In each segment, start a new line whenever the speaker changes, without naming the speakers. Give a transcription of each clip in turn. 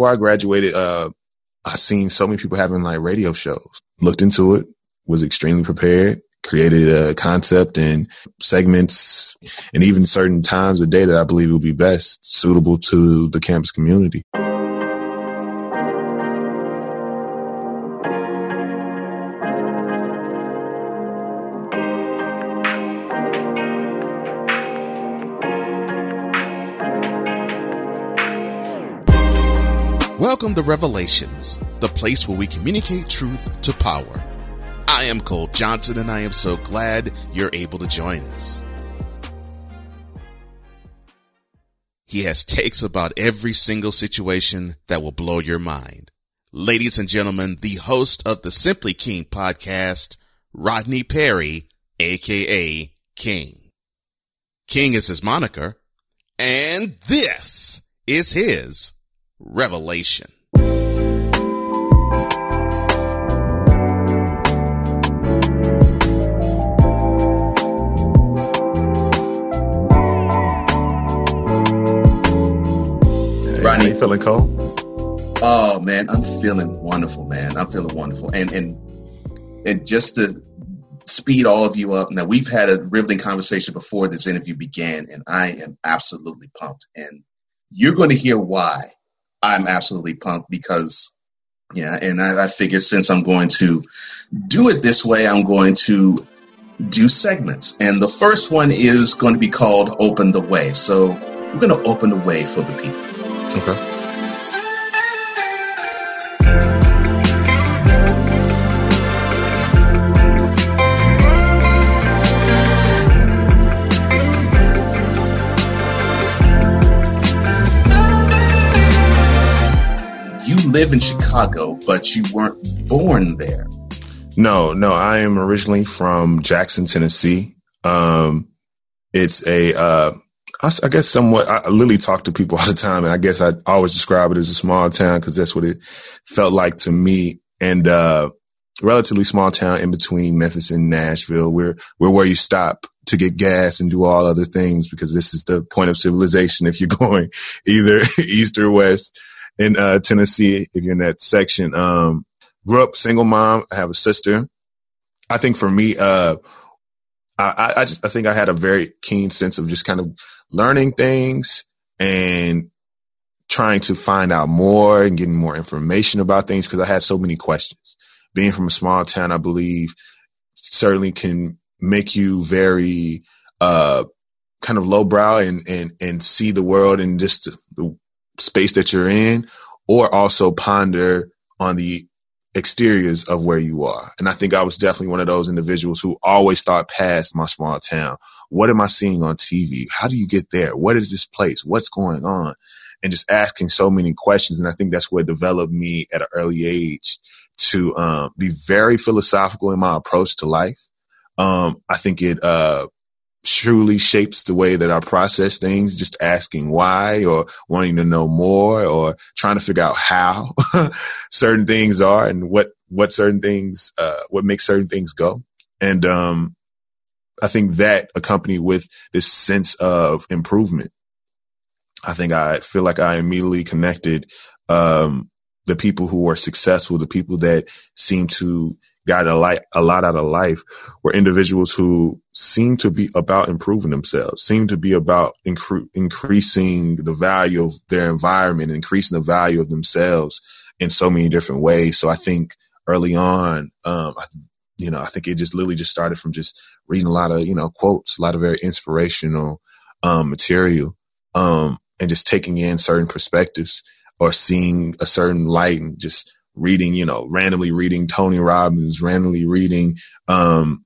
before I graduated, uh, I seen so many people having like radio shows. Looked into it, was extremely prepared, created a concept and segments and even certain times of day that I believe will be best suitable to the campus community.
To Revelations, the place where we communicate truth to power. I am Cole Johnson, and I am so glad you're able to join us. He has takes about every single situation that will blow your mind. Ladies and gentlemen, the host of the Simply King podcast, Rodney Perry, aka King. King is his moniker, and this is his revelation.
Feeling cold?
Oh man, I'm feeling wonderful, man. I'm feeling wonderful, and and and just to speed all of you up. Now we've had a riveting conversation before this interview began, and I am absolutely pumped. And you're going to hear why I'm absolutely pumped because, yeah, and I, I figured since I'm going to do it this way, I'm going to do segments. And the first one is going to be called Open the Way. So we're going to open the way for the people.
Okay.
You live in Chicago, but you weren't born there.
No, no, I am originally from Jackson, Tennessee. Um, it's a, uh, I, guess somewhat, I literally talk to people all the time and I guess I always describe it as a small town because that's what it felt like to me. And, uh, relatively small town in between Memphis and Nashville. We're, we're where you stop to get gas and do all other things because this is the point of civilization if you're going either east or west in uh, Tennessee, if you're in that section. Um, grew up single mom. I have a sister. I think for me, uh, I, I just I think I had a very keen sense of just kind of learning things and trying to find out more and getting more information about things because I had so many questions. Being from a small town, I believe certainly can make you very uh, kind of lowbrow and and and see the world in just the space that you're in, or also ponder on the exteriors of where you are. And I think I was definitely one of those individuals who always thought past my small town. What am I seeing on TV? How do you get there? What is this place? What's going on? And just asking so many questions. And I think that's what developed me at an early age to um, be very philosophical in my approach to life. Um, I think it uh, truly shapes the way that I process things, just asking why or wanting to know more or trying to figure out how certain things are and what, what certain things, uh, what makes certain things go. And, um, I think that accompanied with this sense of improvement. I think I feel like I immediately connected, um, the people who are successful, the people that seem to got a lot, a lot out of life were individuals who seem to be about improving themselves, seem to be about incre- increasing the value of their environment, increasing the value of themselves in so many different ways. So I think early on, um, I, you know, I think it just literally just started from just reading a lot of, you know, quotes, a lot of very inspirational, um, material, um, and just taking in certain perspectives or seeing a certain light and just reading, you know, randomly reading Tony Robbins, randomly reading um,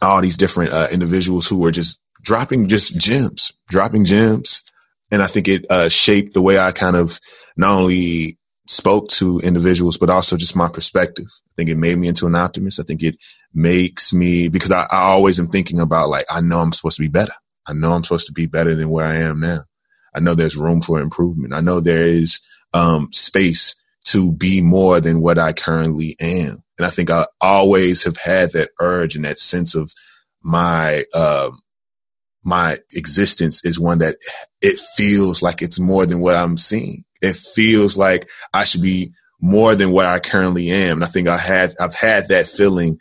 all these different uh, individuals who were just dropping just gems, dropping gems. And I think it uh, shaped the way I kind of not only spoke to individuals, but also just my perspective. I think it made me into an optimist. I think it makes me, because I, I always am thinking about like, I know I'm supposed to be better. I know I'm supposed to be better than where I am now. I know there's room for improvement. I know there is um, space to be more than what I currently am. And I think I always have had that urge and that sense of my, um, my existence is one that it feels like it's more than what I'm seeing. It feels like I should be more than what I currently am. And I think I had I've had that feeling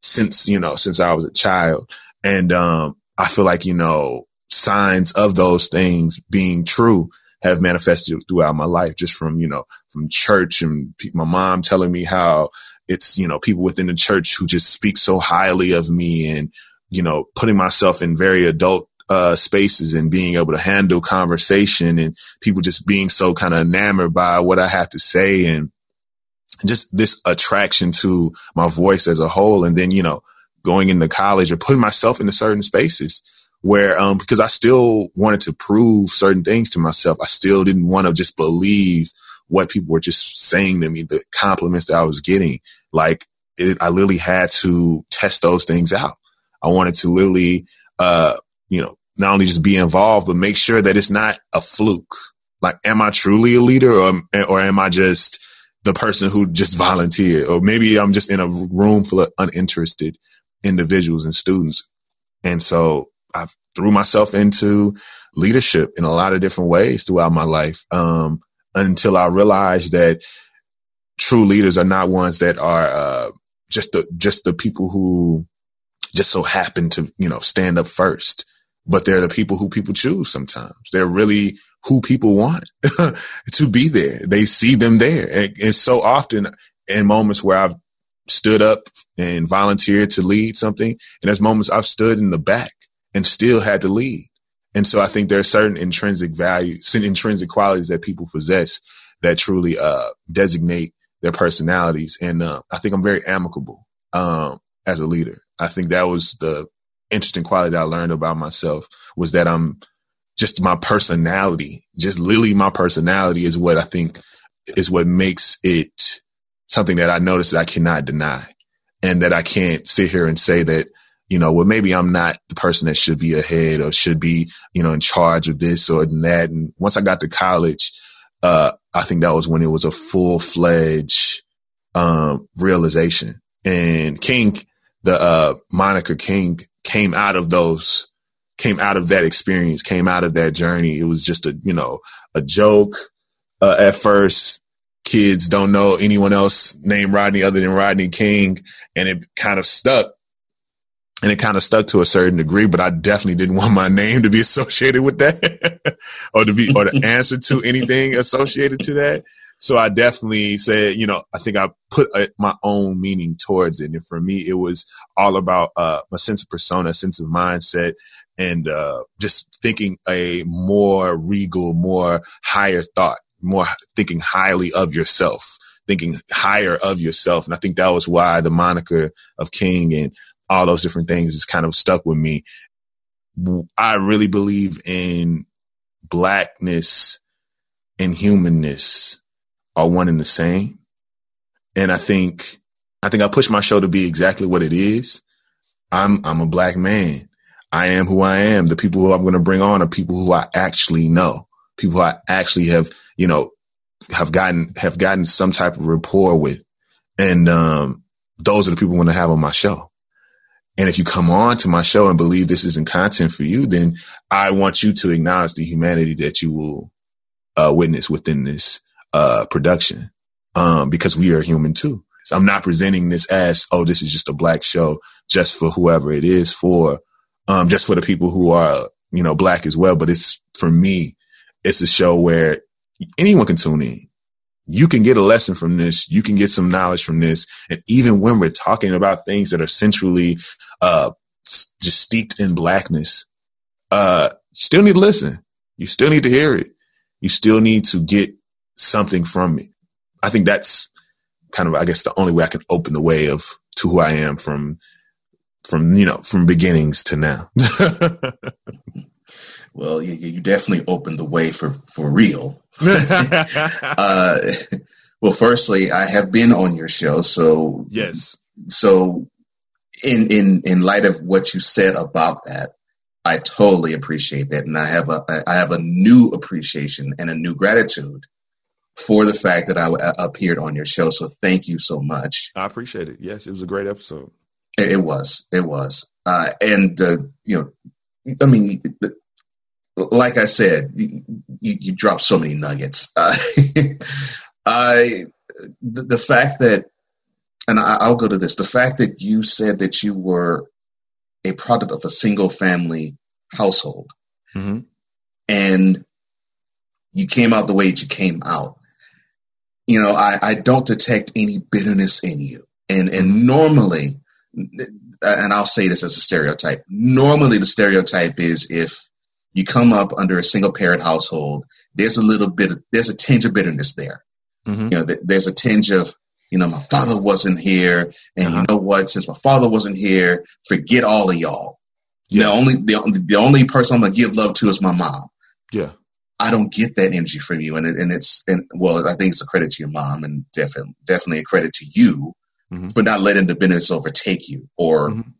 since you know since I was a child, and um, I feel like you know signs of those things being true have manifested throughout my life, just from you know from church and my mom telling me how it's you know people within the church who just speak so highly of me and you know putting myself in very adult uh, spaces and being able to handle conversation and people just being so kind of enamored by what I have to say and just this attraction to my voice as a whole. And then, you know, going into college or putting myself into certain spaces where, um, because I still wanted to prove certain things to myself. I still didn't want to just believe what people were just saying to me, the compliments that I was getting. Like it, I literally had to test those things out. I wanted to literally, uh, you know, not only just be involved, but make sure that it's not a fluke. Like, am I truly a leader or, or am I just the person who just volunteered? Or maybe I'm just in a room full of uninterested individuals and students. And so I threw myself into leadership in a lot of different ways throughout my life. Um, until I realized that true leaders are not ones that are, uh, just the, just the people who just so happen to, you know, stand up first but they're the people who people choose sometimes. They're really who people want to be there. They see them there. And, and so often in moments where I've stood up and volunteered to lead something, and there's moments I've stood in the back and still had to lead. And so I think there are certain intrinsic values, intrinsic qualities that people possess that truly uh, designate their personalities. And uh, I think I'm very amicable um, as a leader. I think that was the interesting quality that I learned about myself was that I'm just my personality, just literally my personality is what I think is what makes it something that I notice that I cannot deny and that I can't sit here and say that, you know, well, maybe I'm not the person that should be ahead or should be, you know, in charge of this or that. And once I got to college, uh, I think that was when it was a full fledged, um, realization. And King, the, uh, moniker King came out of those came out of that experience, came out of that journey. It was just a, you know, a joke uh, at first. Kids don't know anyone else named Rodney other than Rodney King. And it kind of stuck. And it kind of stuck to a certain degree, but I definitely didn't want my name to be associated with that or to be, or to answer to anything associated to that. So I definitely said, you know, I think I put a, my own meaning towards it. And for me, it was all about uh, a sense of persona, sense of mindset, and uh, just thinking a more regal, more higher thought, more thinking highly of yourself, thinking higher of yourself. And I think that was why the moniker of King and all those different things is kind of stuck with me. I really believe in blackness and humanness are one and the same. And I think, I think I push my show to be exactly what it is. I'm, I'm a black man. I am who I am. The people who I'm going to bring on are people who I actually know, people who I actually have, you know, have gotten, have gotten some type of rapport with. And, um, those are the people I'm going to have on my show. And if you come on to my show and believe this isn't content for you, then I want you to acknowledge the humanity that you will uh, witness within this uh, production um, because we are human too. So I'm not presenting this as, oh, this is just a black show just for whoever it is for, um, just for the people who are, you know, black as well. But it's for me, it's a show where anyone can tune in. You can get a lesson from this. You can get some knowledge from this. And even when we're talking about things that are centrally, uh, just steeped in blackness, uh, you still need to listen. You still need to hear it. You still need to get something from me. I think that's kind of, I guess, the only way I can open the way of to who I am from, from you know, from beginnings to now.
well, you, you, definitely opened the way for for real. uh, well, firstly, I have been on your show, so
yes.
So, in in in light of what you said about that, I totally appreciate that, and I have a I have a new appreciation and a new gratitude for the fact that I uh, appeared on your show. So thank you so much.
I appreciate it. Yes, it was a great episode.
It, it was. It was. Uh, and uh, you know, I mean, like I said, you, you dropped so many nuggets. Uh, I the, the, fact that, and I, will go to this: the fact that you said that you were a product of a single family household, mm-hmm. and you came out the way that you came out. You know, I, I don't detect any bitterness in you, and and normally, and I'll say this as a stereotype. Normally, the stereotype is if you come up under a single parent household, there's a little bit, of, there's a tinge of bitterness there. Mm-hmm. You know, th- there's a tinge of, you know, my father wasn't here, and uh-huh. you know what? Since my father wasn't here, forget all of y'all. Yeah. The only the, the only person I'm gonna give love to is my mom.
Yeah.
I don't get that energy from you, and it, and it's and well, I think it's a credit to your mom, and definitely definitely a credit to you mm-hmm. for not letting the bitterness overtake you, or mm-hmm.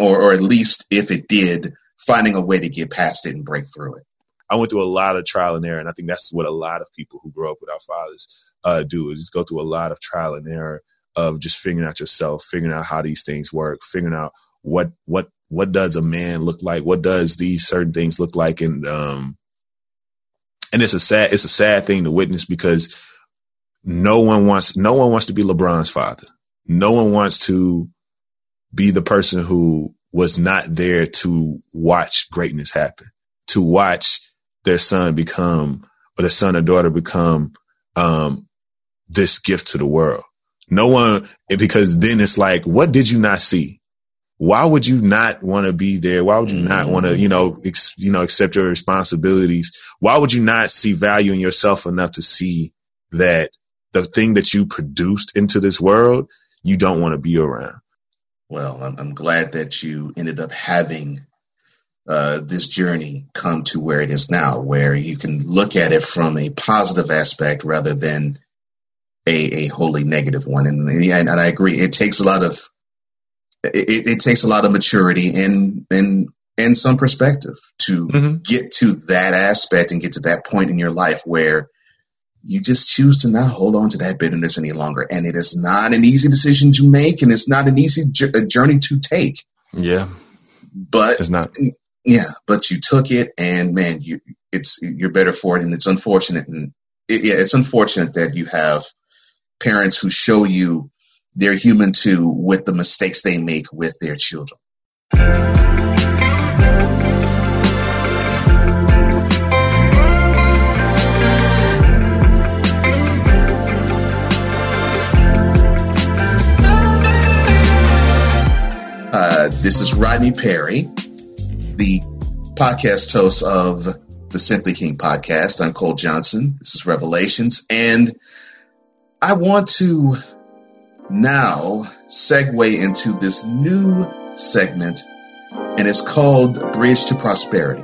or or at least if it did, finding a way to get past it and break through it.
I went through a lot of trial and error, and I think that's what a lot of people who grow up with our fathers uh, do is just go through a lot of trial and error of just figuring out yourself, figuring out how these things work, figuring out what what what does a man look like, what does these certain things look like, and um, and it's a sad it's a sad thing to witness because no one wants no one wants to be LeBron's father. No one wants to be the person who was not there to watch greatness happen, to watch their son become or their son or daughter become um, this gift to the world. No one, because then it's like, what did you not see? Why would you not want to be there? Why would you not want to, you know, ex, you know, accept your responsibilities? Why would you not see value in yourself enough to see that the thing that you produced into this world, you don't want to be around?
Well, I'm, I'm glad that you ended up having uh, this journey come to where it is now, where you can look at it from a positive aspect rather than a, a wholly negative one. And, and, and I agree, it takes a lot of it, it, takes a lot of maturity and and and some perspective to mm-hmm. get to that aspect and get to that point in your life where you just choose to not hold on to that bitterness any longer. And it is not an easy decision to make, and it's not an easy journey to take.
Yeah,
but
it's not.
Yeah, but you took it, and man, you it's you're better for it. And it's unfortunate, and it, yeah, it's unfortunate that you have parents who show you they're human too with the mistakes they make with their children. Uh, this is Rodney Perry, the podcast host of the Simply King podcast. I'm Cole Johnson. This is Revelations. And I want to now segue into this new segment, and it's called Bridge to Prosperity.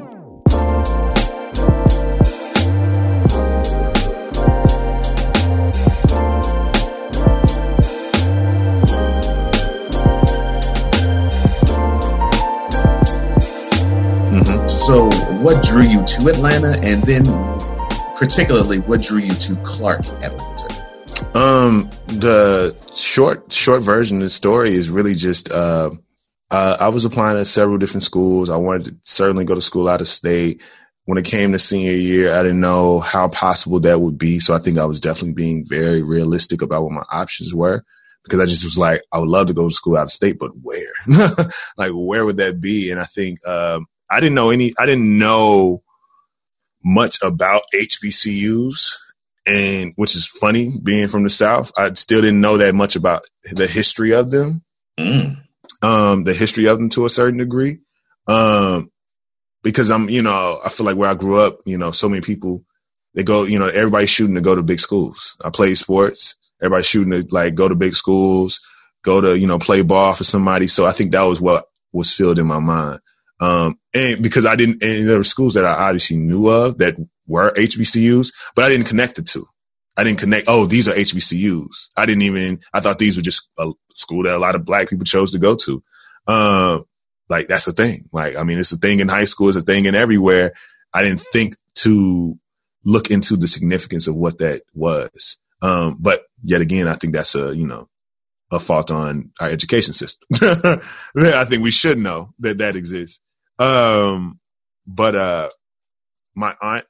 Mm-hmm. So, what drew you to Atlanta, and then particularly what drew you to Clark, Atlanta?
Um, the short short version of the story is really just uh, uh, I was applying at several different schools. I wanted to certainly go to school out of state. When it came to senior year, I didn't know how possible that would be. So I think I was definitely being very realistic about what my options were because I just was like, I would love to go to school out of state, but where? like, where would that be? And I think um, I didn't know any, I didn't know much about HBCUs. And which is funny being from the South, I still didn't know that much about the history of them, mm. um, the history of them to a certain degree. Um, because I'm, you know, I feel like where I grew up, you know, so many people, they go, you know, everybody's shooting to go to big schools. I played sports. Everybody's shooting to like go to big schools, go to, you know, play ball for somebody. So I think that was what was filled in my mind. Um, and because I didn't, and there were schools that I obviously knew of that were HBCUs, but I didn't connect the two. I didn't connect. Oh, these are HBCUs. I didn't even. I thought these were just a school that a lot of black people chose to go to. Um, like that's a thing. Like I mean, it's a thing in high school. It's a thing in everywhere. I didn't think to look into the significance of what that was. Um, but yet again, I think that's a you know a fault on our education system. I think we should know that that exists. Um, but uh, my aunt,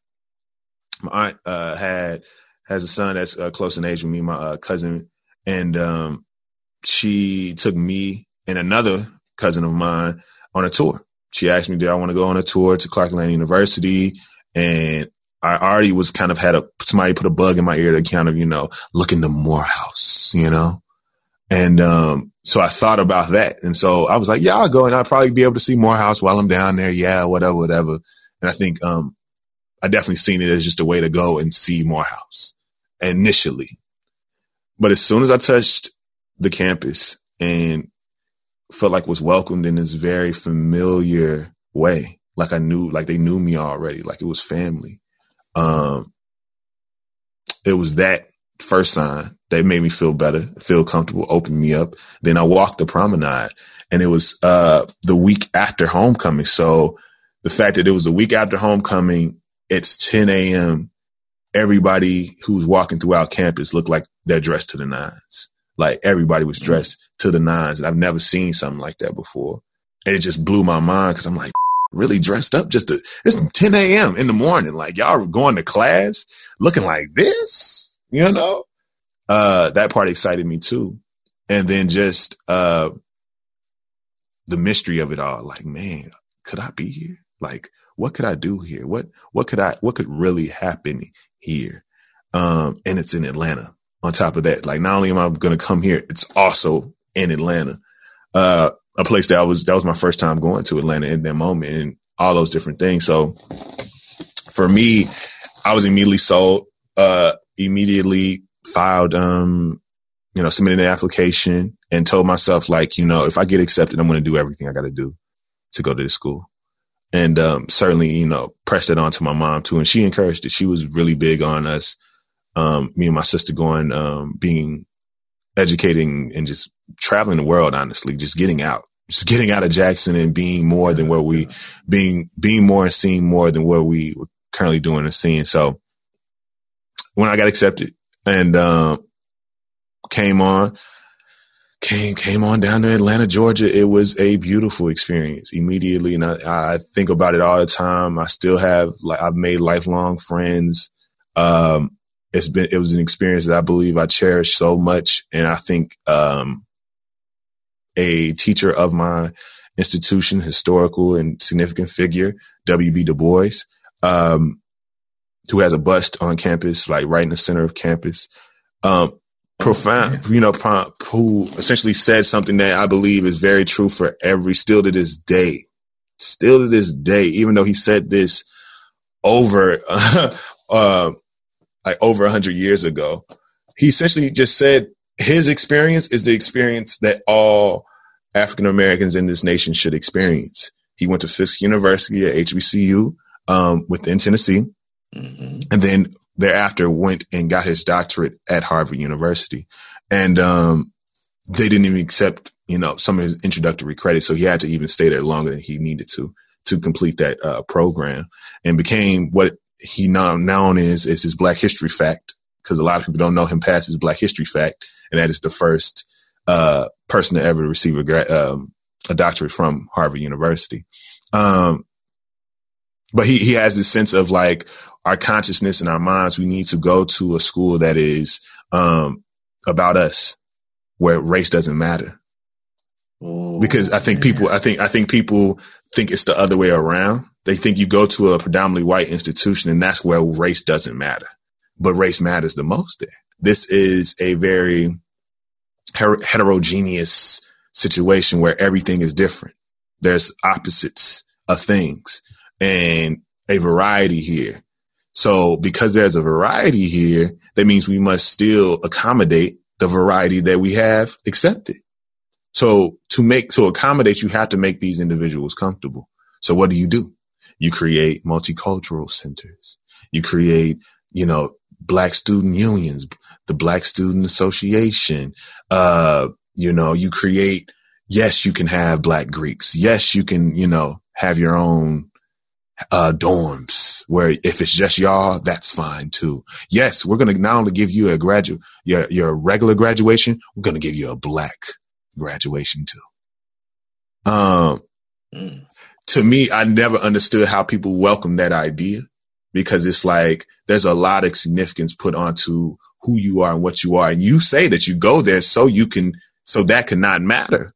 my aunt uh, had has a son that's uh, close in age with me, my uh, cousin, and um, she took me and another cousin of mine on a tour. She asked me, did I want to go on a tour to Clark Atlanta University? And I already was kind of had a somebody put a bug in my ear to kind of you know look into Morehouse, you know, and um, so I thought about that, and so I was like, yeah, I'll go, and I'll probably be able to see Morehouse while I'm down there, yeah, whatever, whatever. And I think um, I definitely seen it as just a way to go and see Morehouse initially, but as soon as I touched the campus and felt like was welcomed in this very familiar way, like I knew, like they knew me already, like it was family um, it was that first sign that made me feel better, feel comfortable, opened me up. Then I walked the promenade and it was, uh, the week after homecoming. So the fact that it was the week after homecoming, it's 10 a.m. Everybody who's walking throughout campus looked like they're dressed to the nines. Like everybody was mm-hmm. dressed to the nines. And I've never seen something like that before. And it just blew my mind because I'm like, really dressed up just to, it's 10 a.m. in the morning. Like y'all going to class looking like this, you know? Uh, that part excited me too. And then just, uh, the mystery of it all. Like, man, could I be here? Like, what could I do here? What, what could I, what could really happen here? Um, and it's in Atlanta on top of that. Like, not only am I going to come here, it's also in Atlanta. Uh, a place that I was that was my first time going to Atlanta in that moment and all those different things. So for me, I was immediately sold, uh, immediately filed, um, you know, submitted an application and told myself like, you know, if I get accepted, I'm going to do everything I got to do to go to the school. And, um, certainly, you know, pressed it on to my mom too. And she encouraged it. She was really big on us, um, me and my sister going, um, being educating and just traveling the world, honestly, just getting out, just getting out of Jackson and being more than where we, being, being more and seeing more than what we were currently doing and seeing. So when I got accepted and, um, came on, came, came on down to Atlanta, Georgia, it was a beautiful experience immediately. And I, I think about it all the time. I still have, like, I've made lifelong friends. Um, it's been it was an experience that I believe I cherish so much, and I think um, a teacher of my institution, historical and significant figure, W.B. Du Bois, um, who has a bust on campus, like right in the center of campus. Um, profound, you know, who essentially said something that I believe is very true for every, still to this day, still to this day, even though he said this over, uh, like over a hundred years ago. He essentially just said his experience is the experience that all African Americans in this nation should experience. He went to Fisk University at HBCU um, within Tennessee, mm-hmm. and then thereafter went and got his doctorate at Harvard University. And um, they didn't even accept, you know, some of his introductory credits, so he had to even stay there longer than he needed to to complete that uh, program, and became what he now known is is his Black History fact because a lot of people don't know him past his Black History fact, and that is the first uh, person to ever receive a, um, a doctorate from Harvard University. Um, but he he has this sense of like our consciousness and our minds. We need to go to a school that is um, about us, where race doesn't matter. Oh, because I think man. people, I think, I think people think it's the other way around. They think you go to a predominantly white institution and that's where race doesn't matter, but race matters the most there. This is a very her- heterogeneous situation where everything is different. There's opposites of things and a variety here. So because there's a variety here, that means we must still accommodate the variety that we have accepted. So to make, to accommodate, you have to make these individuals comfortable. So what do you do? You create multicultural centers. You create, you know, black student unions, the Black Student Association. Uh, you know, you create, yes, you can have black Greeks. Yes, you can, you know, have your own uh, dorms where if it's just y'all, that's fine too. Yes, we're going to not only give you a graduate, your, your regular graduation, we're going to give you a black graduation too. Um, mm to me, I never understood how people welcome that idea because it's like there's a lot of significance put onto who you are and what you are. And you say that you go there so you can, so that cannot matter.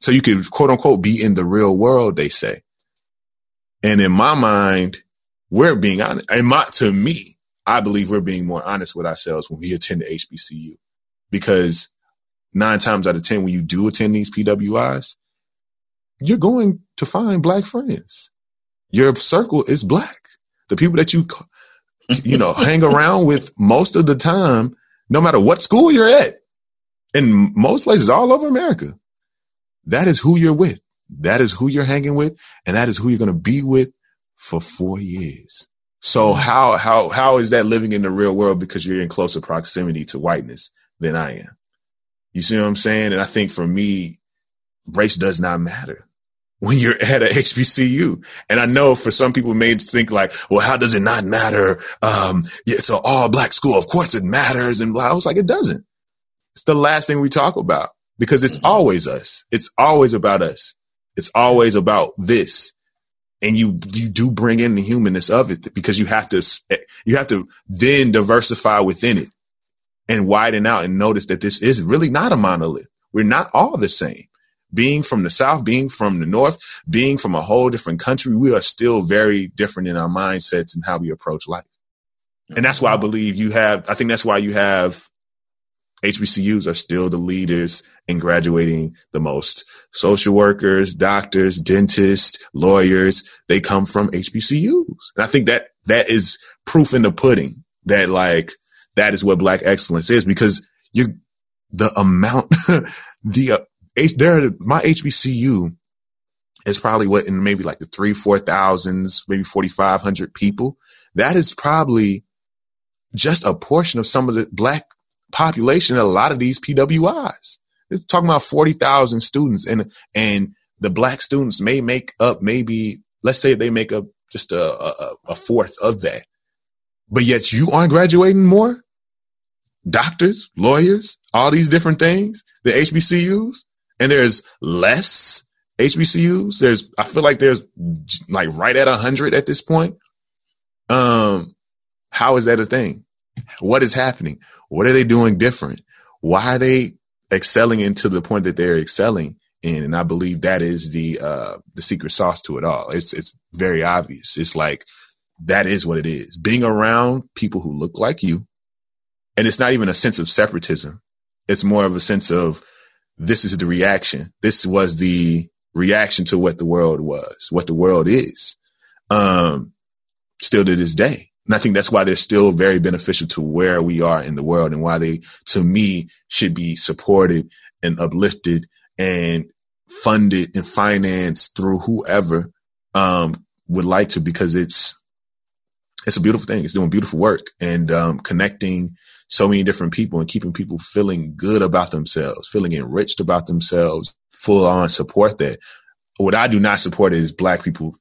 So you can quote unquote be in the real world, they say. And in my mind, we're being honest. And my, to me, I believe we're being more honest with ourselves when we attend the HBCU because nine times out of 10, when you do attend these PWIs, you're going to find black friends. Your circle is black. The people that you, you know, hang around with most of the time, no matter what school you're at, in most places all over America, that is who you're with. That is who you're hanging with, and that is who you're going to be with for four years. So how how how is that living in the real world because you're in closer proximity to whiteness than I am? You see what I'm saying? And I think for me, race does not matter when you're at a HBCU. And I know for some people may think like, well, how does it not matter? Um, it's an all black school. Of course it matters. And I was like, it doesn't. It's the last thing we talk about because it's mm-hmm. always us. It's always about us. It's always about this. And you, you do bring in the humanness of it because you have to, you have to then diversify within it and widen out and notice that this is really not a monolith. We're not all the same. Being from the South, being from the North, being from a whole different country, we are still very different in our mindsets and how we approach life. And that's why I mm-hmm. believe you have, I think that's why you have HBCUs are still the leaders in graduating the most. Social workers, doctors, dentists, lawyers, they come from HBCUs. And I think that that is proof in the pudding that like that is what black excellence is because you, the amount, the, uh, there, my HBCU is probably what in maybe like the three, four thousands, maybe 4,500 people. That is probably just a portion of some of the black population at a lot of these PWIs. They're talking about 40,000 students and, and the black students may make up maybe, let's say they make up just a, a, a fourth of that. But yet you aren't graduating more? doctors, lawyers, all these different things, the HBCUs, and there's less HBCUs. There's, I feel like there's like right at a hundred at this point. Um, how is that a thing? What is happening? What are they doing different? Why are they excelling into the point that they're excelling in? And I believe that is the, uh, the secret sauce to it all. It's, it's very obvious. It's like, that is what it is. Being around people who look like you, and it's not even a sense of separatism. It's more of a sense of this is the reaction. This was the reaction to what the world was, what the world is, um, still to this day. And I think that's why they're still very beneficial to where we are in the world and why they, to me, should be supported and uplifted and funded and financed through whoever, um, would like to because it's, it's a beautiful thing. It's doing beautiful work and, um, connecting so many different people and keeping people feeling good about themselves, feeling enriched about themselves, full on support that. What I do not support is black people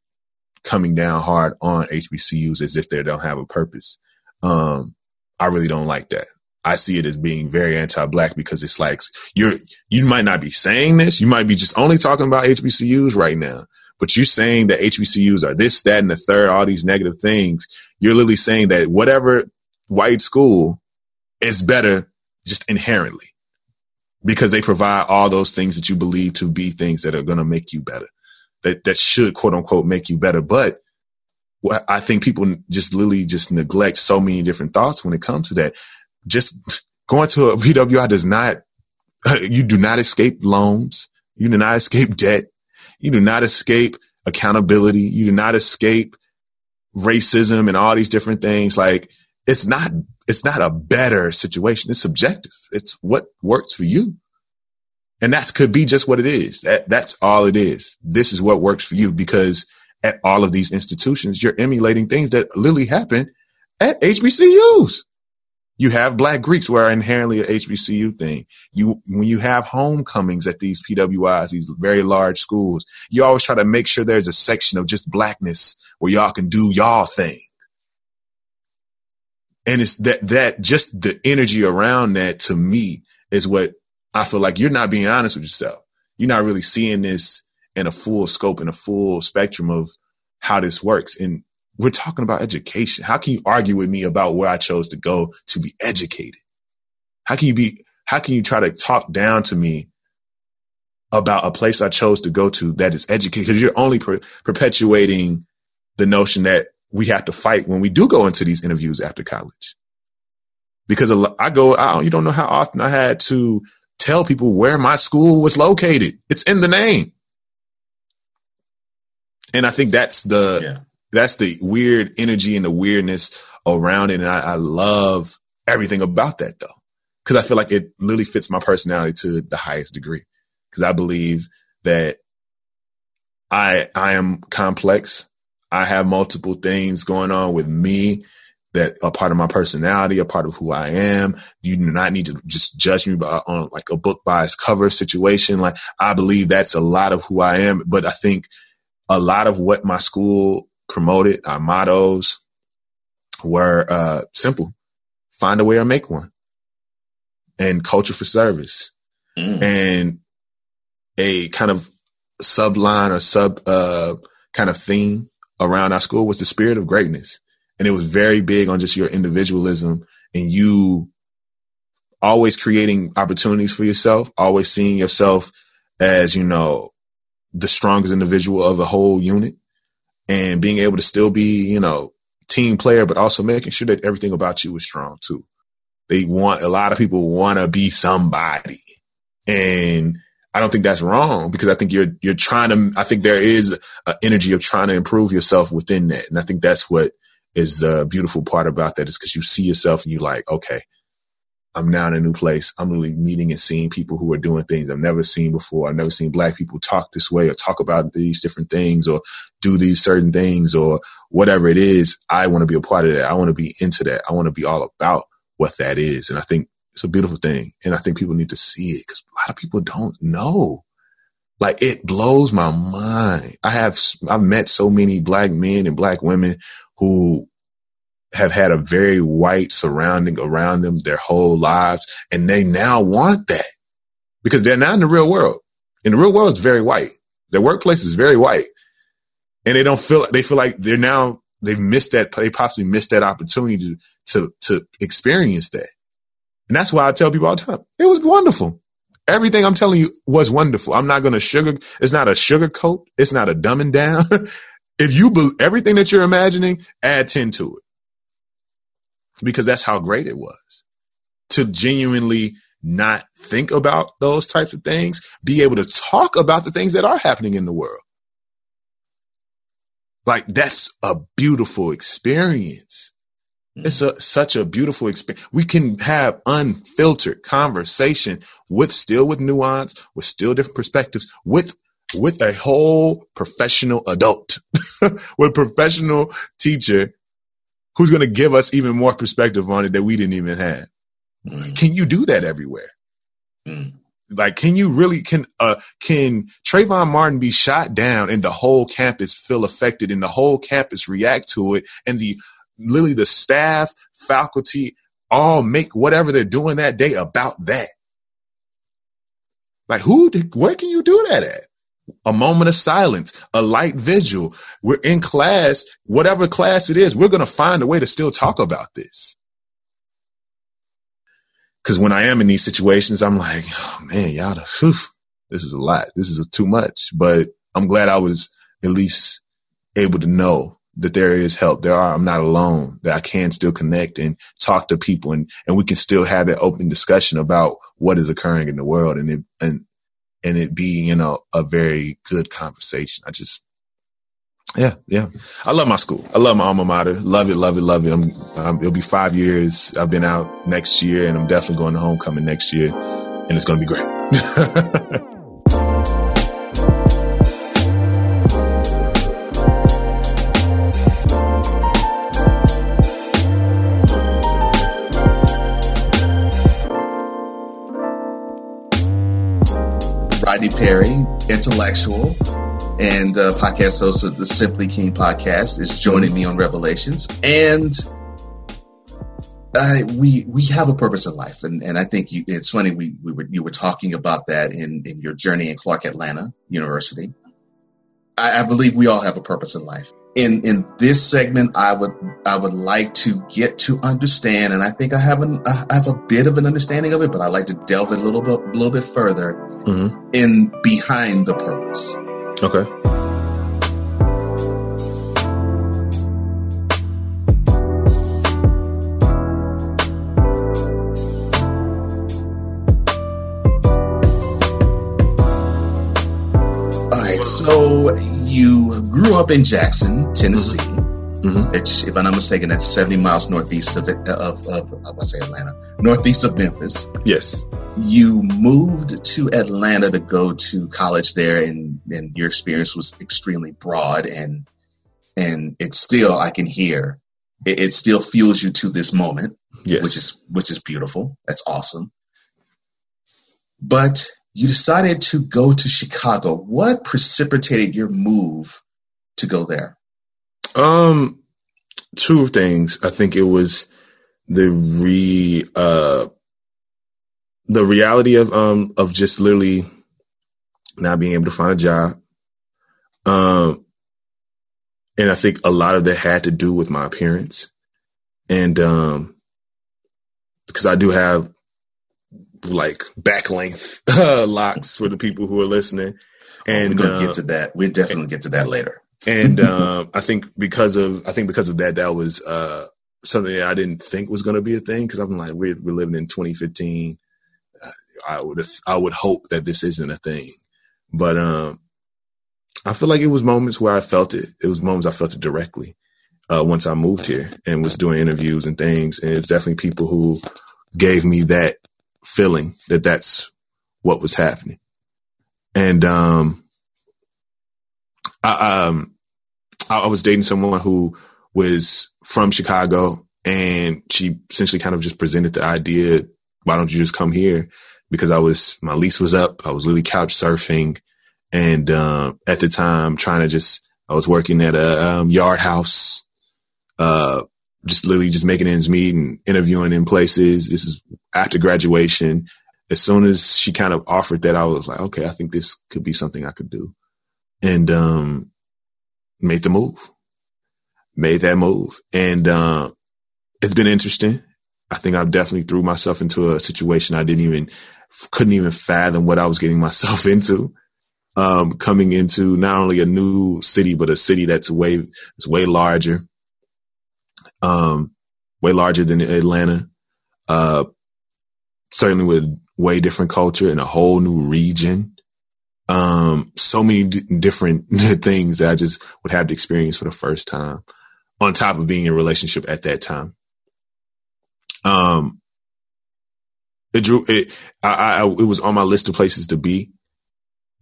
coming down hard on HBCUs as if they don't have a purpose. Um, I really don't like that. I see it as being very anti-black because it's like you're, you might not be saying this. You might be just only talking about HBCUs right now, but you're saying that HBCUs are this, that, and the third, all these negative things. You're literally saying that whatever white school is better just inherently because they provide all those things that you believe to be things that are going to make you better that that should quote unquote make you better but I think people just literally just neglect so many different thoughts when it comes to that. Just going to a PWI does not, you do not escape loans. You do not escape debt. You do not escape accountability. You do not escape racism and all these different things. Like it's not it's not a better situation. It's subjective. It's what works for you. And that could be just what it is. That, that's all it is. This is what works for you because at all of these institutions, you're emulating things that literally happen at HBCUs. You have black Greeks who are inherently a HBCU thing. You, when you have homecomings at these PWIs, these very large schools, you always try to make sure there's a section of just blackness where y'all can do y'all thing. And it's that, that just the energy around that to me is what I feel like you're not being honest with yourself. You're not really seeing this in a full scope and a full spectrum of how this works. And we're talking about education. How can you argue with me about where I chose to go to be educated? How can you be, how can you try to talk down to me about a place I chose to go to that is educated? Because you're only per- perpetuating the notion that we have to fight when we do go into these interviews after college. Because I go, you don't know how often I had to tell people where my school was located. It's in the name. And I think that's the yeah. that's the weird energy and the weirdness around it. And I, I love everything about that though. Cause I feel like it literally fits my personality to the highest degree. Cause I believe that I I am complex. I have multiple things going on with me that are part of my personality, a part of who I am. You do not need to just judge me by, on like a book by its cover situation. Like I believe that's a lot of who I am. But I think a lot of what my school promoted, our mottos were uh, simple: find a way or make one, and culture for service, mm. and a kind of subline or sub uh, kind of theme around our school was the spirit of greatness, and it was very big on just your individualism and you always creating opportunities for yourself, always seeing yourself as you know the strongest individual of the whole unit and being able to still be, you know, team player, but also making sure that everything about you is strong too. They want, a lot of people want to be somebody. And I don't think that's wrong because I think you're, you're trying to, I think there is an energy of trying to improve yourself within that. And I think that's what is the beautiful part about that is because you see yourself and you like, okay, I'm now in a new place. I'm really meeting and seeing people who are doing things I've never seen before. I've never seen black people talk this way or talk about these different things or do these certain things or whatever it is. I want to be a part of that. I want to be into that. I want to be all about what that is. And I think it's a beautiful thing. And I think people need to see it because a lot of people don't know. Like it blows my mind. I have, I've met so many black men and black women who have had a very white surrounding around them their whole lives. And they now want that because they're not in the real world. In the real world, it's very white. Their workplace is very white. And they don't feel, they feel like they're now, they've missed that, they possibly missed that opportunity to, to, to experience that. And that's why I tell people all the time, it was wonderful. Everything I'm telling you was wonderful. I'm not going to sugar, it's not a sugar coat. It's not a dumbing down. if you, believe everything that you're imagining, add 10 to it because that's how great it was to genuinely not think about those types of things, be able to talk about the things that are happening in the world. Like that's a beautiful experience. It's a, such a beautiful experience. We can have unfiltered conversation with still with nuance, with still different perspectives, with with a whole professional adult, with professional teacher who's going to give us even more perspective on it that we didn't even have. Mm. Can you do that everywhere? Mm. Like, can you really, can, uh, can Trayvon Martin be shot down and the whole campus feel affected and the whole campus react to it and the, literally the staff, faculty, all make whatever they're doing that day about that? Like, who, where can you do that at? a moment of silence, a light vigil. We're in class, whatever class it is, we're going to find a way to still talk about this. Cause when I am in these situations, I'm like, oh man, y'all, whew, this is a lot. This is too much, but I'm glad I was at least able to know that there is help. There are, I'm not alone, that I can still connect and talk to people and, and we can still have that open discussion about what is occurring in the world. And it, and and it being, you know, a very good conversation. I just, yeah, yeah. I love my school. I love my alma mater. Love it, love it, love it. I'm, um, it'll be five years. I've been out next year and I'm definitely going to homecoming next year and it's going to be great.
Rodney Perry, intellectual and uh, podcast host of the Simply King podcast, is joining me on Revelations. And we we have a purpose in life, and, and I think you, it's funny we, we were you were talking about that in, in your journey in Clark Atlanta University. I, I believe we all have a purpose in life, in in this segment, I would I would like to get to understand, and I think I have an I have a bit of an understanding of it, but I like to delve a little bit a little bit further mm-hmm. in behind the purpose.
Okay.
All right, so you grew up in Jackson, Tennessee. Mm-hmm. Mm-hmm. Which, if I'm not mistaken, that's 70 miles northeast of of, of, of I say Atlanta, northeast of Memphis.
Yes.
You moved to Atlanta to go to college there, and and your experience was extremely broad, and and it's still I can hear it, it still fuels you to this moment.
Yes.
Which is which is beautiful. That's awesome. But you decided to go to Chicago. What precipitated your move to go there?
Um, two things. I think it was the re uh the reality of um of just literally not being able to find a job. Um, and I think a lot of that had to do with my appearance, and um, because I do have like back length uh, locks for the people who are listening. And
we're gonna uh, get to that. We'll definitely get to that later.
And uh, I think because of I think because of that, that was uh, something that I didn't think was going to be a thing because I'm like we're, we're living in 2015. Uh, I would I would hope that this isn't a thing, but um, I feel like it was moments where I felt it. It was moments I felt it directly uh, once I moved here and was doing interviews and things, and it's definitely people who gave me that feeling that that's what was happening. And um, I, um, I was dating someone who was from Chicago, and she essentially kind of just presented the idea, "Why don't you just come here?" Because I was my lease was up. I was literally couch surfing, and um, at the time trying to just I was working at a um, yard house, uh, just literally just making ends meet and interviewing in places. This is after graduation. As soon as she kind of offered that, I was like, okay, I think this could be something I could do. And, um, made the move, made that move. And, uh, it's been interesting. I think I've definitely threw myself into a situation I didn't even, couldn't even fathom what I was getting myself into. Um, coming into not only a new city, but a city that's way, it's way larger, um, way larger than Atlanta. Uh, certainly with way different culture and a whole new region. Um, so many d- different things that I just would have to experience for the first time on top of being in a relationship at that time. Um, it drew it, I, I, it was on my list of places to be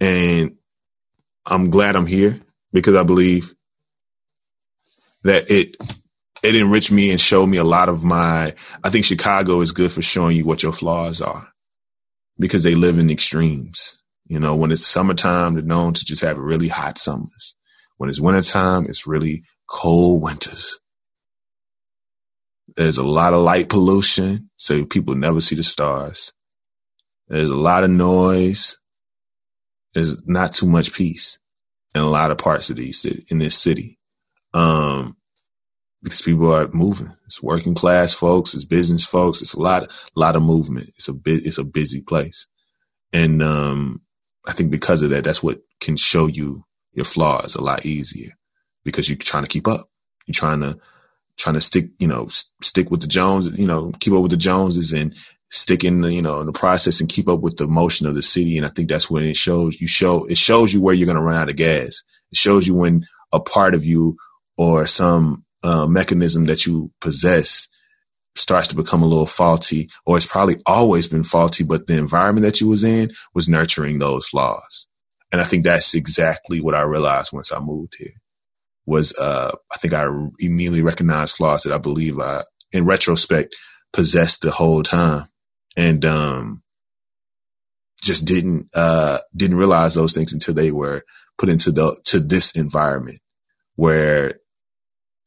and I'm glad I'm here because I believe that it it enriched me and showed me a lot of my I think Chicago is good for showing you what your flaws are because they live in extremes. You know, when it's summertime, they're known to just have really hot summers. When it's wintertime, it's really cold winters. There's a lot of light pollution, so people never see the stars. There's a lot of noise. There's not too much peace in a lot of parts of these in this city. Um, because people are moving. It's working class folks, it's business folks, it's a lot, a lot of movement. It's a bit, it's a busy place. And, um, I think because of that, that's what can show you your flaws a lot easier because you're trying to keep up. You're trying to, trying to stick, you know, stick with the Jones, you know, keep up with the Joneses and stick in the, you know, in the process and keep up with the motion of the city. And I think that's when it shows you show, it shows you where you're going to run out of gas. It shows you when a part of you or some uh, mechanism that you possess starts to become a little faulty, or it's probably always been faulty, but the environment that you was in was nurturing those flaws. And I think that's exactly what I realized once I moved here. Was uh, I think I immediately recognized flaws that I believe I, in retrospect, possessed the whole time, and um, just didn't uh, didn't realize those things until they were put into the to this environment where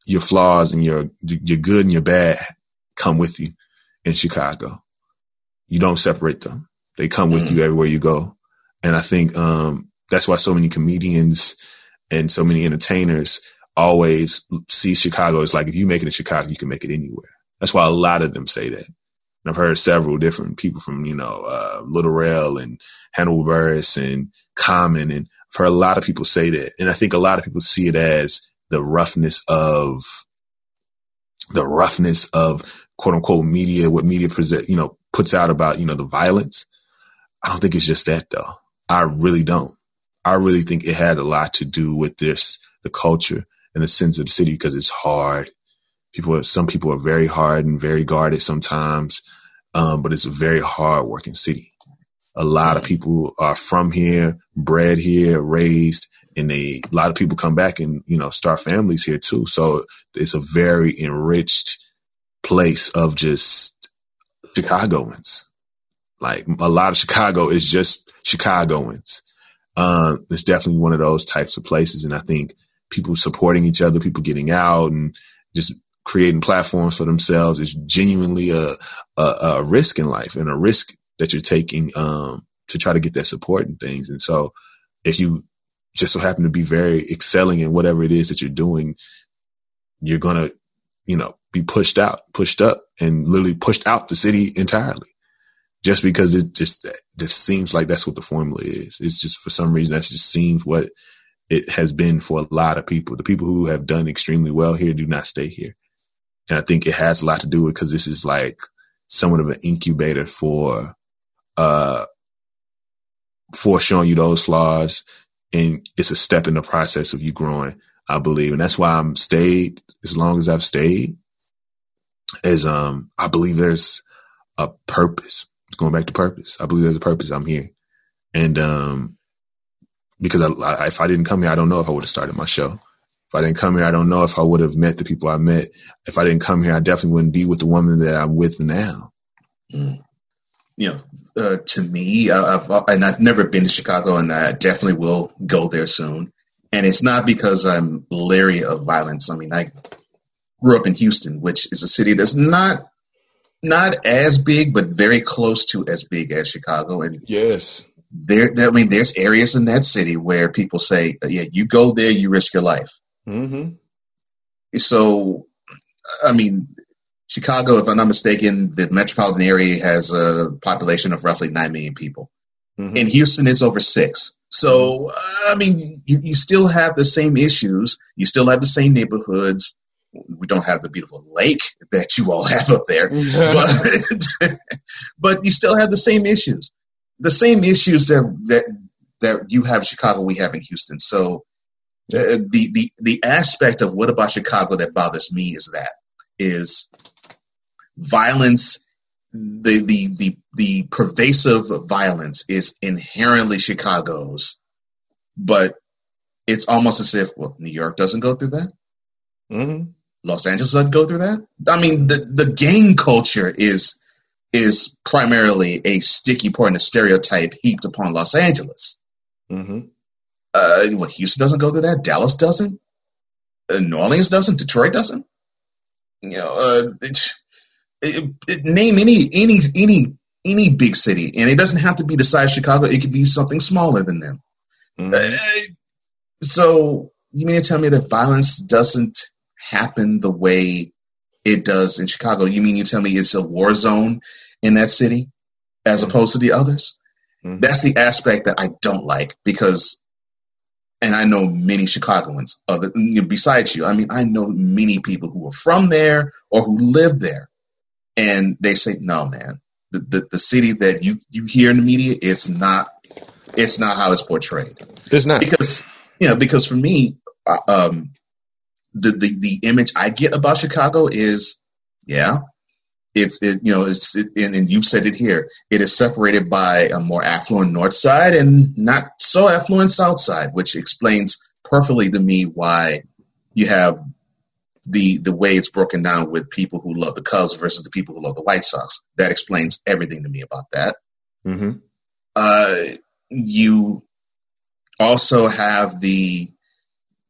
your flaws and your your good and your bad come with you in Chicago. You don't separate them. They come with mm. you everywhere you go. And I think um, that's why so many comedians and so many entertainers always see Chicago as like if you make it in Chicago, you can make it anywhere. That's why a lot of them say that. And I've heard several different people from, you know, uh, Lil Rel and Hannibal Buress and Common. And I've heard a lot of people say that. And I think a lot of people see it as the roughness of, the roughness of quote unquote media, what media present, you know, puts out about, you know, the violence. I don't think it's just that though. I really don't. I really think it had a lot to do with this, the culture and the sense of the city because it's hard people are, some people are very hard and very guarded sometimes, um, but it's a very hard working city. A lot of people are from here, bred here, raised, and they a lot of people come back and you know start families here too. So it's a very enriched place of just Chicagoans. Like a lot of Chicago is just Chicagoans. Um, it's definitely one of those types of places, and I think people supporting each other, people getting out, and just creating platforms for themselves is genuinely a, a, a risk in life and a risk that you're taking um, to try to get that support and things. And so if you just so happen to be very excelling in whatever it is that you're doing, you're going to, you know, be pushed out, pushed up and literally pushed out the city entirely just because it just, just seems like that's what the formula is. It's just for some reason, that just seems what it has been for a lot of people. The people who have done extremely well here do not stay here. And I think it has a lot to do with because this is like somewhat of an incubator for, uh, for showing you those flaws. And it's a step in the process of you growing, I believe. And that's why I'm stayed as long as I've stayed is, um, I believe there's a purpose. Going back to purpose. I believe there's a purpose. I'm here. And, um, because I, I, if I didn't come here, I don't know if I would have started my show. If I didn't come here, I don't know if I would have met the people I met. If I didn't come here, I definitely wouldn't be with the woman that I'm with now.
Mm. You know, uh, to me, I've, and I've never been to Chicago, and I definitely will go there soon. And it's not because I'm leery of violence. I mean, I grew up in Houston, which is a city that's not not as big, but very close to as big as Chicago. And
yes,
there, I mean, there's areas in that city where people say, "Yeah, you go there, you risk your life."
Mm-hmm.
So, I mean, Chicago, if I'm not mistaken, the metropolitan area has a population of roughly 9 million people. Mm-hmm. In Houston, it's over six. So, I mean, you, you still have the same issues. You still have the same neighborhoods. We don't have the beautiful lake that you all have up there, but, but you still have the same issues. The same issues that, that, that you have in Chicago, we have in Houston. So, uh, the, the the aspect of what about Chicago that bothers me is that is violence the the the the pervasive violence is inherently Chicago's, but it's almost as if well New York doesn't go through that.
Mm-hmm.
Los Angeles doesn't go through that. I mean, the the gang culture is is primarily a sticky point, a stereotype heaped upon Los Angeles.
Mm-hmm.
Uh, well, Houston doesn't go through that. Dallas doesn't. Uh, New Orleans doesn't. Detroit doesn't. You know, uh, it, it, it, name any any any any big city, and it doesn't have to be the size of Chicago. It could be something smaller than them. Mm-hmm. Uh, so you mean to tell me that violence doesn't happen the way it does in Chicago? You mean you tell me it's a war zone in that city as mm-hmm. opposed to the others? Mm-hmm. That's the aspect that I don't like because and I know many Chicagoans other besides you. I mean, I know many people who are from there or who live there, and they say, "No, man, the the, the city that you you hear in the media, it's not it's not how it's portrayed.
It's not
because you know because for me, um, the the the image I get about Chicago is, yeah, it's it, you know it's it, and, and, you've said it here it is separated by a more affluent north side and not so affluent south side which explains perfectly to me why you have the the way it's broken down with people who love the Cubs versus the people who love the White Sox that explains everything to me about that
mm-hmm.
uh, you also have the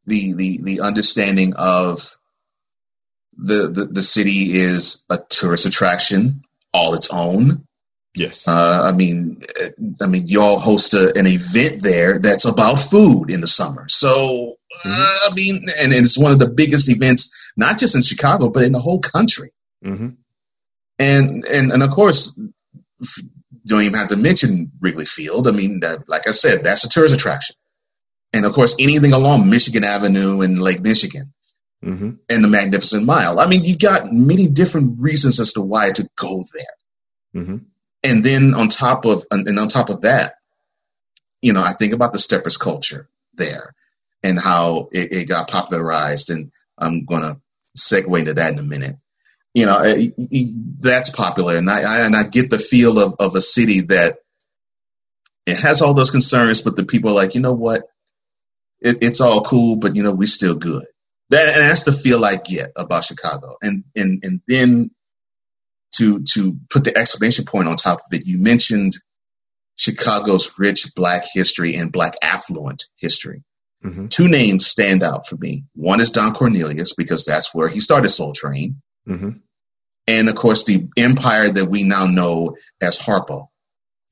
the the the understanding of the, the, the city is a tourist attraction all its own.
Yes.
Uh, I mean, I mean, y'all host a, an event there that's about food in the summer. So, uh, mm-hmm. I mean, and, and, it's one of the biggest events, not just in Chicago, but in the whole country. Mm-hmm. And, and, and of course, don't even have to mention Wrigley Field. I mean, that, like I said, that's a tourist attraction. And of course, anything along Michigan Avenue and Lake Michigan mm-hmm. and the Magnificent Mile. I mean, you got many different reasons as to why to go there. Mm-hmm. And then on top of and on top of that, you know, I think about the steppers culture there and how it, it got popularized. And I'm going to segue into that in a minute. You know, it, it, that's popular, and I, I, and I get the feel of of a city that it has all those concerns, but the people are like, you know what, it's all cool, but you know, we still good. That, and that's the feel I get about Chicago. And and and then to to put the exclamation point on top of it, you mentioned Chicago's rich black history and black affluent history. Mm-hmm. Two names stand out for me. One is Don Cornelius because that's where he started Soul Train, mm-hmm. and of course the empire that we now know as Harpo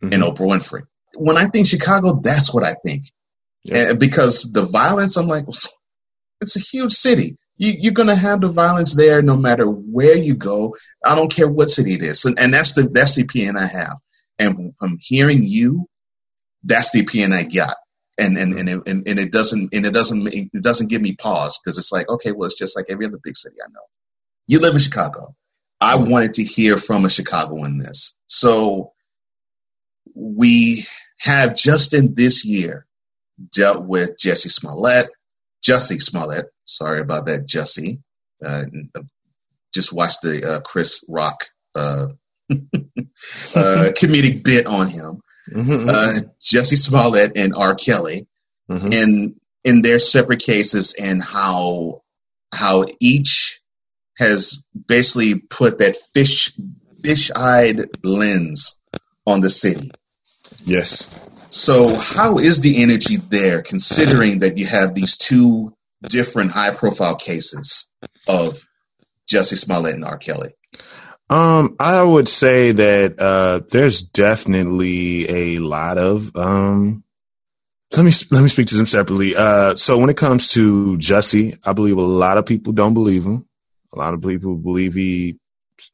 mm-hmm. and Oprah Winfrey. When I think Chicago, that's what I think, yeah. and because the violence, I'm like, it's a huge city. You, are going to have the violence there no matter where you go. I don't care what city it is. And, and that's the that's the opinion I have. And from hearing you, that's the opinion I got. And and and it, and, and it doesn't and it doesn't it doesn't give me pause because it's like okay, well, it's just like every other big city I know. You live in Chicago. I mm-hmm. wanted to hear from a Chicagoan this. So we have just in this year dealt with Jesse Smollett, Jussie Smollett. Sorry about that, Jussie. Uh, just watched the uh, Chris Rock uh, uh comedic bit on him. Mm-hmm. Uh, Jussie Smollett and R. Kelly, mm-hmm. and in their separate cases, and how how each has basically put that fish fish eyed lens on the city.
Yes.
So, how is the energy there, considering that you have these two different high profile cases of Jesse Smollett and R. Kelly?
Um, I would say that uh, there's definitely a lot of um, let me let me speak to them separately. Uh, so when it comes to Jussie, I believe a lot of people don't believe him. A lot of people believe he,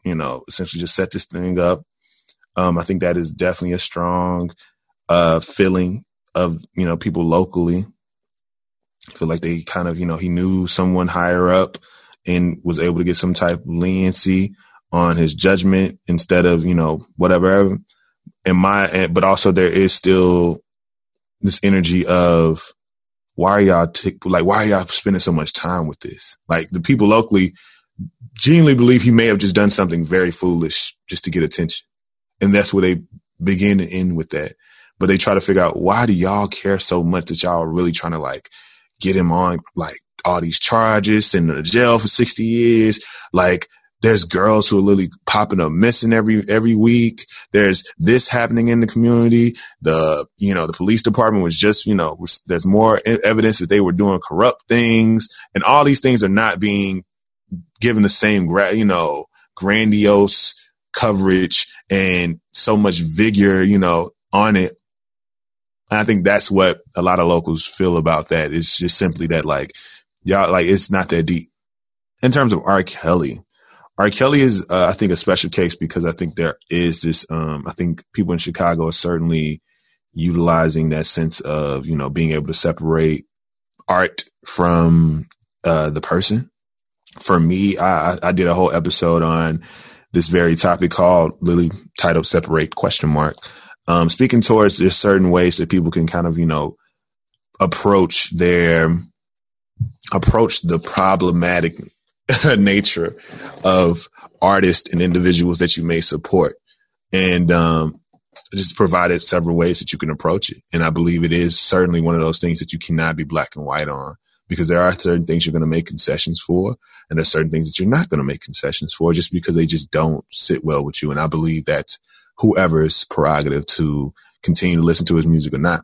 you know, essentially just set this thing up. Um, I think that is definitely a strong uh, feeling of you know people locally. I feel like they kind of you know he knew someone higher up and was able to get some type of leniency on his judgment instead of you know whatever. In my but also there is still this energy of why are y'all t- like why are y'all spending so much time with this? Like the people locally genuinely believe he may have just done something very foolish just to get attention, and that's where they begin and end with that but they try to figure out why do y'all care so much that y'all are really trying to like get him on like all these charges, send him to jail for 60 years. Like there's girls who are literally popping up missing every every week. There's this happening in the community. The you know the police department was just you know was, there's more evidence that they were doing corrupt things, and all these things are not being given the same gra- you know grandiose coverage and so much vigor you know on it and I think that's what a lot of locals feel about that. It's just simply that like, y'all, like it's not that deep. In terms of R. Kelly, R. Kelly is, uh, I think, a special case because I think there is this. Um, I think people in Chicago are certainly utilizing that sense of you know being able to separate art from uh, the person. For me, I, I did a whole episode on this very topic called literally titled "Separate?" question mark um, speaking towards there's certain ways that people can kind of, you know, approach their, approach the problematic nature of artists and individuals that you may support. And, um, just provided several ways that you can approach it. And I believe it is certainly one of those things that you cannot be black and white on because there are certain things you're going to make concessions for and there's certain things that you're not going to make concessions for just because they just don't sit well with you. And I believe that's whoever's prerogative to continue to listen to his music or not.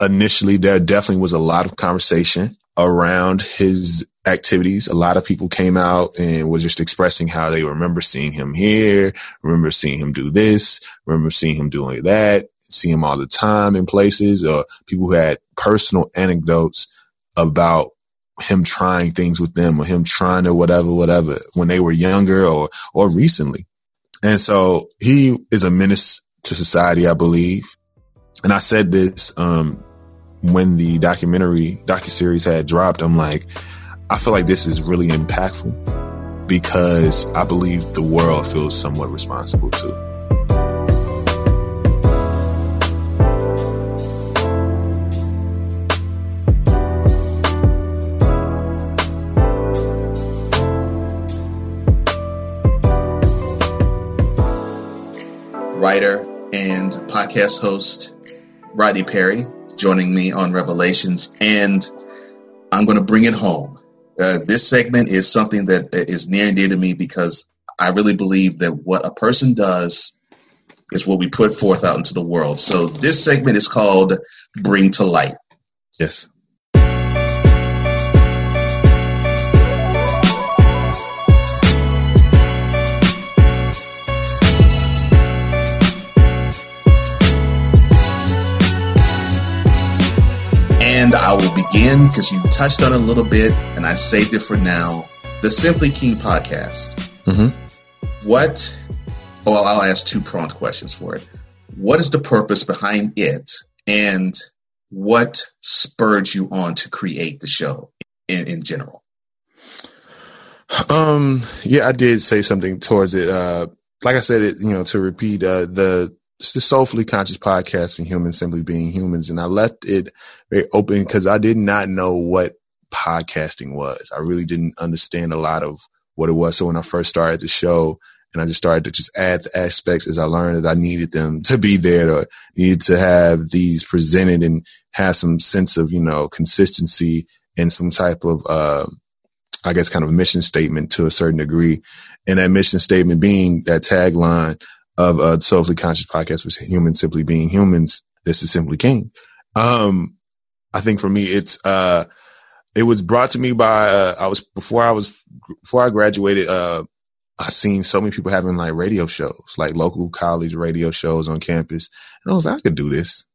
Initially, there definitely was a lot of conversation around his activities. A lot of people came out and was just expressing how they remember seeing him here, remember seeing him do this, remember seeing him doing that, see him all the time in places, or people who had personal anecdotes about him trying things with them or him trying to whatever, whatever when they were younger or, or recently. And so he is a menace to society, I believe. And I said this, um, when the documentary docu series had dropped, I'm like, I feel like this is really impactful because I believe the world feels somewhat responsible too.
Writer and podcast host Rodney Perry joining me on Revelations, and I'm going to bring it home. Uh, this segment is something that is near and dear to me because I really believe that what a person does is what we put forth out into the world. So this segment is called Bring to Light.
Yes.
And I will begin because you touched on a little bit, and I saved it for now. The Simply King podcast. Mm-hmm. What? Well, I'll ask two prompt questions for it. What is the purpose behind it, and what spurred you on to create the show in, in general?
Um. Yeah, I did say something towards it. Uh, like I said, it. You know, to repeat, uh, the it's the Soulfully Conscious podcast for humans simply being humans. And I left it very open because I did not know what podcasting was. I really didn't understand a lot of what it was. So when I first started the show and I just started to just add the aspects as I learned that I needed them to be there or needed to have these presented and have some sense of, you know, consistency and some type of, uh, I guess kind of mission statement to a certain degree. And that mission statement being that tagline of the Soulfully Conscious podcast was humans simply being humans. This is simply King. Um, I think for me, it's, uh, it was brought to me by, uh, I was, before I was, before I graduated, uh, I seen so many people having like radio shows, like local college radio shows on campus. And I was like, I could do this.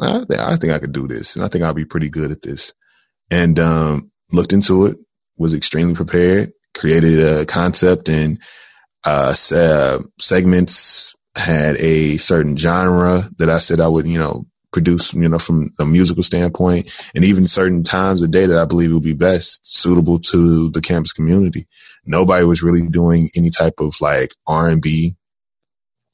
I, I think I could do this. And I think I'll be pretty good at this. And, um, looked into it, was extremely prepared, created a concept and, uh, uh, segments had a certain genre that I said I would, you know, produce, you know, from a musical standpoint and even certain times of day that I believe would be best suitable to the campus community. Nobody was really doing any type of like R and B.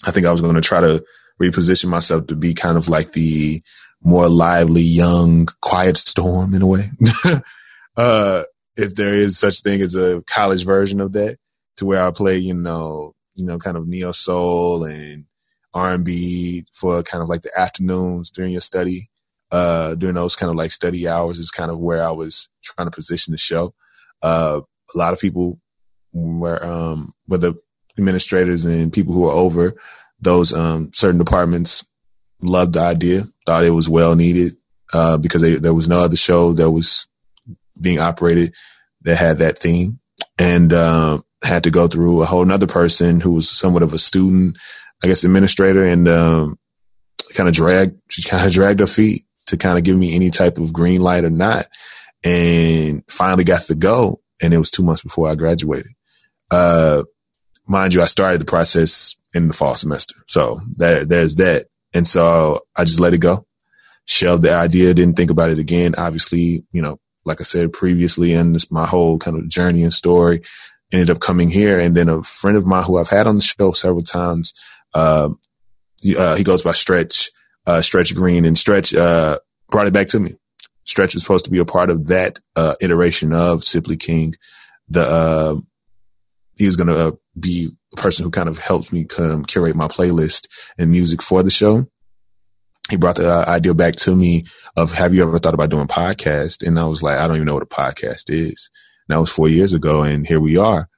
I think I was going to try to reposition myself to be kind of like the more lively, young, quiet storm in a way. uh, if there is such thing as a college version of that to where I play, you know, you know, kind of neo soul and R and B for kind of like the afternoons during your study. Uh, during those kind of like study hours is kind of where I was trying to position the show. Uh, a lot of people were, um, whether administrators and people who are over those, um, certain departments loved the idea, thought it was well needed, uh, because they, there was no other show that was being operated that had that theme. And, um, had to go through a whole nother person who was somewhat of a student, I guess, administrator and, um, kind of dragged, she kind of dragged her feet to kind of give me any type of green light or not. And finally got to go. And it was two months before I graduated. Uh, mind you, I started the process in the fall semester. So there's that. And so I just let it go, shelved the idea, didn't think about it again. Obviously, you know, like I said previously in this, my whole kind of journey and story, ended up coming here. And then a friend of mine who I've had on the show several times, uh, he, uh, he goes by Stretch, uh, Stretch Green and Stretch, uh, brought it back to me. Stretch was supposed to be a part of that, uh, iteration of Simply King. The, uh, he was going to be a person who kind of helped me come curate my playlist and music for the show. He brought the idea back to me of, have you ever thought about doing podcast? And I was like, I don't even know what a podcast is that was four years ago, and here we are.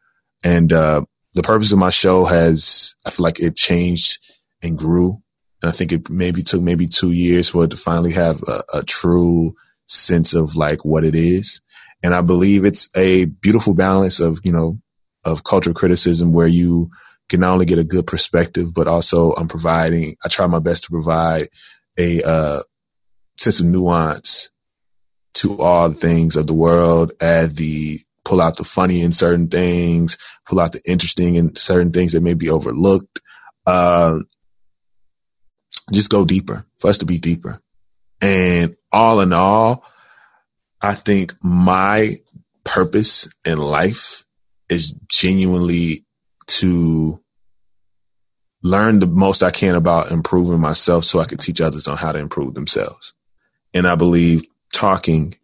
And uh, the purpose of my show has, I feel like it changed and grew. And I think it maybe took maybe two years for it to finally have a, a true sense of like what it is. And I believe it's a beautiful balance of, you know, of cultural criticism where you can not only get a good perspective, but also I'm providing, I try my best to provide a uh, sense of nuance to all the things of the world, add the pull out the funny in certain things, pull out the interesting in certain things that may be overlooked. Uh, just go deeper for us to be deeper. And all in all, I think my purpose in life is genuinely to learn the most I can about improving myself so I can teach others on how to improve themselves. And I believe talking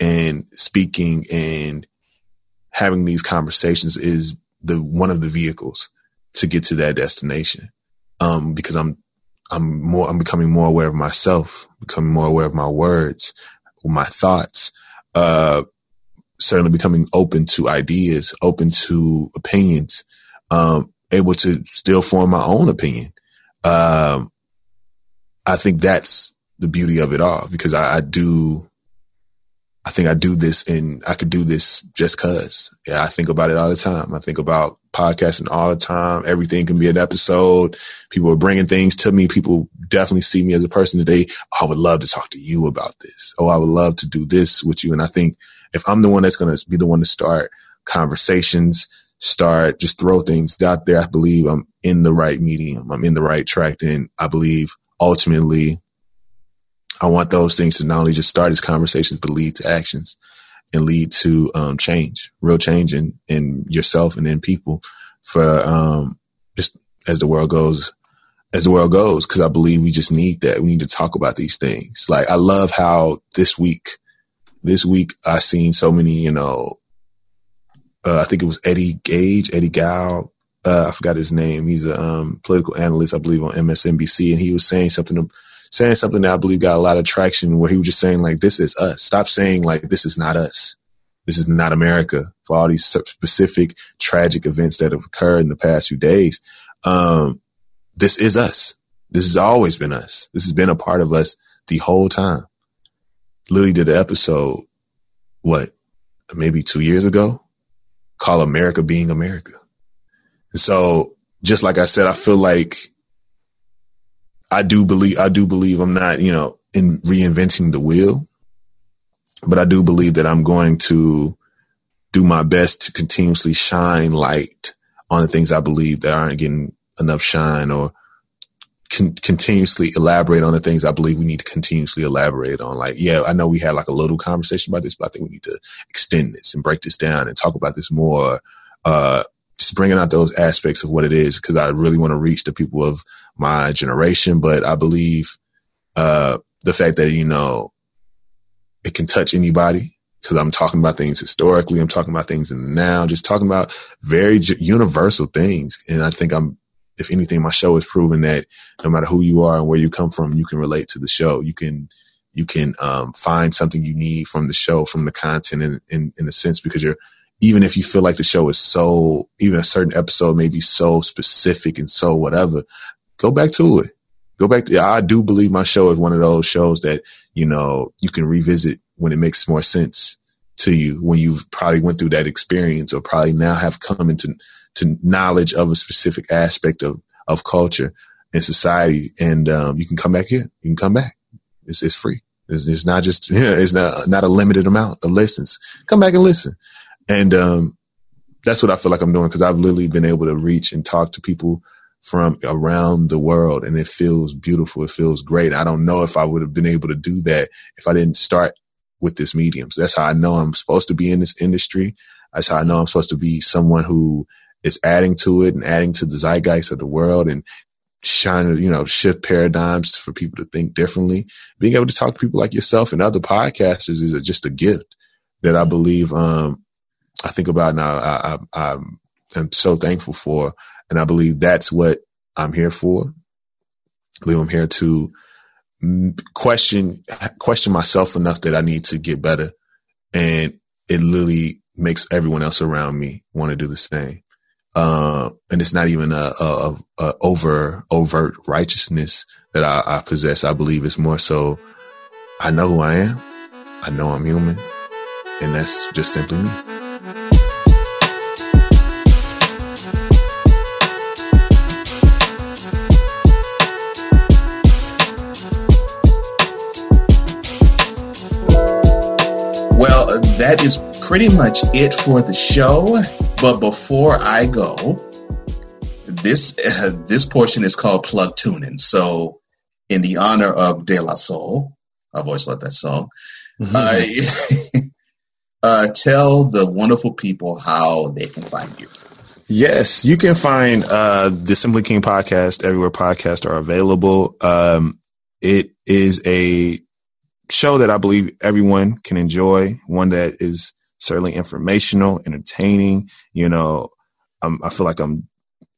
and speaking and having these conversations is the one of the vehicles to get to that destination. Um, because I'm I'm more I'm becoming more aware of myself, becoming more aware of my words, my thoughts, uh, certainly becoming open to ideas, open to opinions, um, able to still form my own opinion. Um, I think that's the beauty of it all because I, I, do, I think I do this and I could do this just cause. Yeah, I think about it all the time. I think about podcasting all the time. Everything can be an episode. People are bringing things to me. People definitely see me as a person today. Oh, I would love to talk to you about this. Oh, I would love to do this with you. And I think if I'm the one that's going to be the one to start conversations, start just throw things out there, I believe I'm in the right medium. I'm in the right track. And I believe ultimately I want those things to not only just start as conversations, but lead to actions and lead to um, change, real change in, in yourself and in people for um, just as the world goes, as the world goes, because I believe we just need that. We need to talk about these things. Like I love how this week, this week I seen so many, you know, uh, I think it was Eddie Gage, Eddie Gow. Uh, I forgot his name. He's a um, political analyst, I believe, on MSNBC, and he was saying something saying something that I believe got a lot of traction where he was just saying like, this is us. Stop saying like, this is not us. This is not America for all these specific tragic events that have occurred in the past few days. Um, this is us. This has always been us. This has been a part of us the whole time. Literally did an episode, what, maybe two years ago, called America Being America. And so, just like I said, I feel like I do believe I do believe I'm not, you know, in reinventing the wheel, but I do believe that I'm going to do my best to continuously shine light on the things I believe that aren't getting enough shine or con- continuously elaborate on the things I believe we need to continuously elaborate on. Like, yeah, I know we had like a little conversation about this, but I think we need to extend this and break this down and talk about this more. Uh, bringing out those aspects of what it is because I really want to reach the people of my generation. But I believe uh, the fact that you know it can touch anybody because I'm talking about things historically. I'm talking about things in the now. Just talking about very universal things, and I think I'm. If anything, my show has proven that no matter who you are and where you come from, you can relate to the show. You can you can um, find something you need from the show, from the content, in, in, in a sense, because you're even if you feel like the show is so, even a certain episode may be so specific and so whatever, go back to it. Go back to, I do believe my show is one of those shows that, you know, you can revisit when it makes more sense to you, when you've probably went through that experience or probably now have come into to knowledge of a specific aspect of, of culture and society. And, um, you can come back here. You can come back. It's, it's free. It's, it's not just, it's not, not a limited amount of listens. Come back and listen. And um, that's what I feel like I'm doing because I've literally been able to reach and talk to people from around the world and it feels beautiful. It feels great. I don't know if I would have been able to do that if I didn't start with this medium. So that's how I know I'm supposed to be in this industry. That's how I know I'm supposed to be someone who is adding to it and adding to the zeitgeist of the world and trying to, you know, shift paradigms for people to think differently. Being able to talk to people like yourself and other podcasters is just a gift that I believe um, I think about now, I, I, I'm so thankful for, and I believe that's what I'm here for. I believe I'm here to question question myself enough that I need to get better, and it literally makes everyone else around me want to do the same. Uh, and it's not even a, a, a, over overt righteousness that I, I possess. I believe it's more so I know who I am. I know I'm human And that's just simply me.
That is pretty much it for the show. But before I go, this uh, this portion is called plug tuning. So, in the honor of De La Soul, I've always loved that song. Mm-hmm. Uh, uh, tell the wonderful people how they can find you.
Yes, you can find uh, the Simply King podcast everywhere podcasts are available. Um, it is a show that I believe everyone can enjoy, one that is certainly informational, entertaining. You know, I'm, I feel like I'm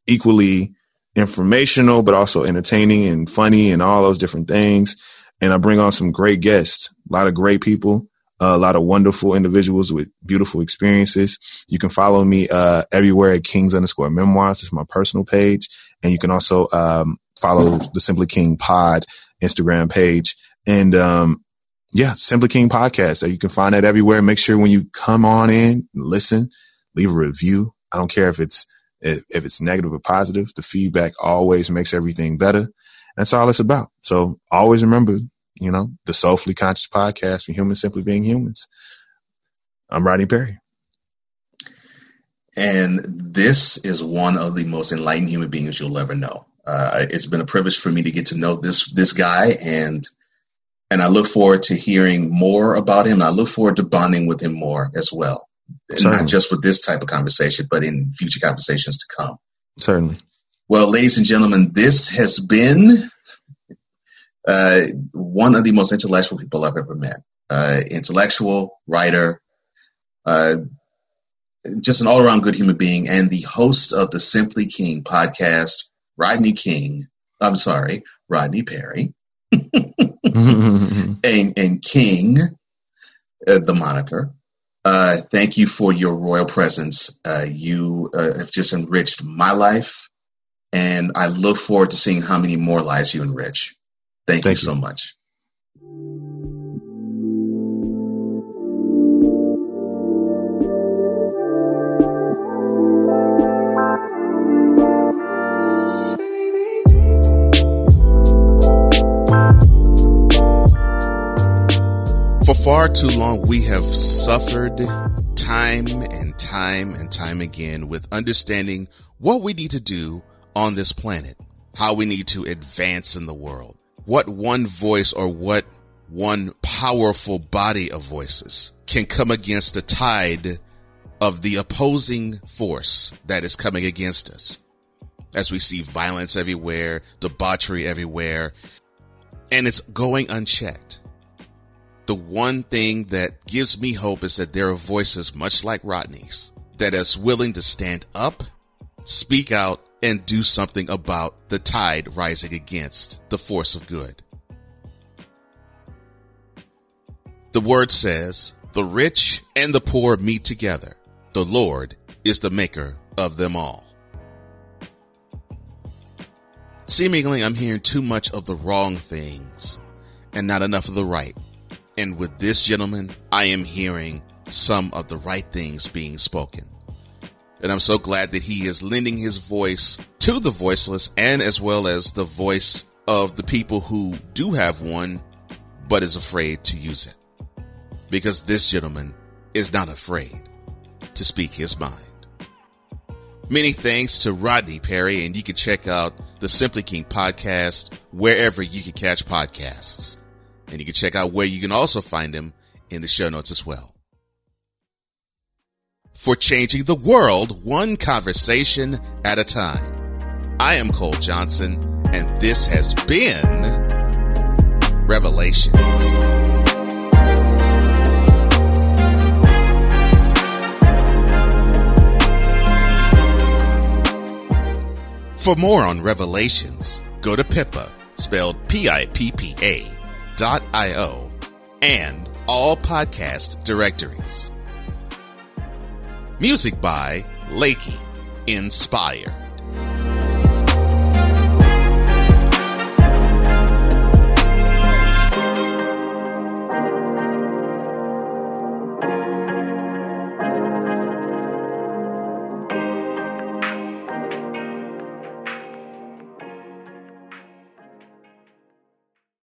equally informational, but also entertaining and funny and all those different things. And I bring on some great guests, a lot of great people, a lot of wonderful individuals with beautiful experiences. You can follow me uh, everywhere at Kings underscore memoirs. It's my personal page. And you can also um, follow the Simply King Pod Instagram page. And um, yeah, Simply King podcast. So you can find that everywhere. Make sure when you come on in, listen, leave a review. I don't care if it's if, if it's negative or positive. The feedback always makes everything better. That's all it's about. So always remember, you know, the Soulfully Conscious podcast for humans simply being humans. I'm Rodney Perry.
And this is one of the most enlightened human beings you'll ever know. Uh, it's been a privilege for me to get to know this this guy and and I look forward to hearing more about him. I look forward to bonding with him more as well.
Certainly.
Not just with this type of conversation, but in future conversations to come.
Certainly.
Well, ladies and gentlemen, this has been uh, one of the most intellectual people I've ever met. Uh, intellectual, writer, uh, just an all around good human being, and the host of the Simply King podcast, Rodney King. I'm sorry, Rodney Perry. And, and King, uh, the moniker. Uh, thank you for your royal presence. Uh, you uh, have just enriched my life, and I look forward to seeing how many more lives you enrich. Thank, thank you, you so much.
Far too long we have suffered time and time and time again with understanding what we need to do on this planet, how we need to advance in the world, what one voice or what one powerful body of voices can come against the tide of the opposing force that is coming against us. As we see violence everywhere, debauchery everywhere, and it's going unchecked the one thing that gives me hope is that there are voices much like Rodney's that is willing to stand up, speak out, and do something about the tide rising against the force of good. The word says, the rich and the poor meet together. The Lord is the maker of them all. Seemingly, I'm hearing too much of the wrong things and not enough of the right. And with this gentleman, I am hearing some of the right things being spoken. And I'm so glad that he is lending his voice to the voiceless and as well as the voice of the people who do have one, but is afraid to use it. Because this gentleman is not afraid to speak his mind. Many thanks to Rodney Perry, and you can check out the Simply King podcast wherever you can catch podcasts. And you can check out where you can also find him in the show notes as well. For changing the world one conversation at a time. I am Cole Johnson, and this has been Revelations. For more on Revelations, go to Pippa, spelled P-I-P-P-A Io and all podcast directories. Music by Lakey Inspire.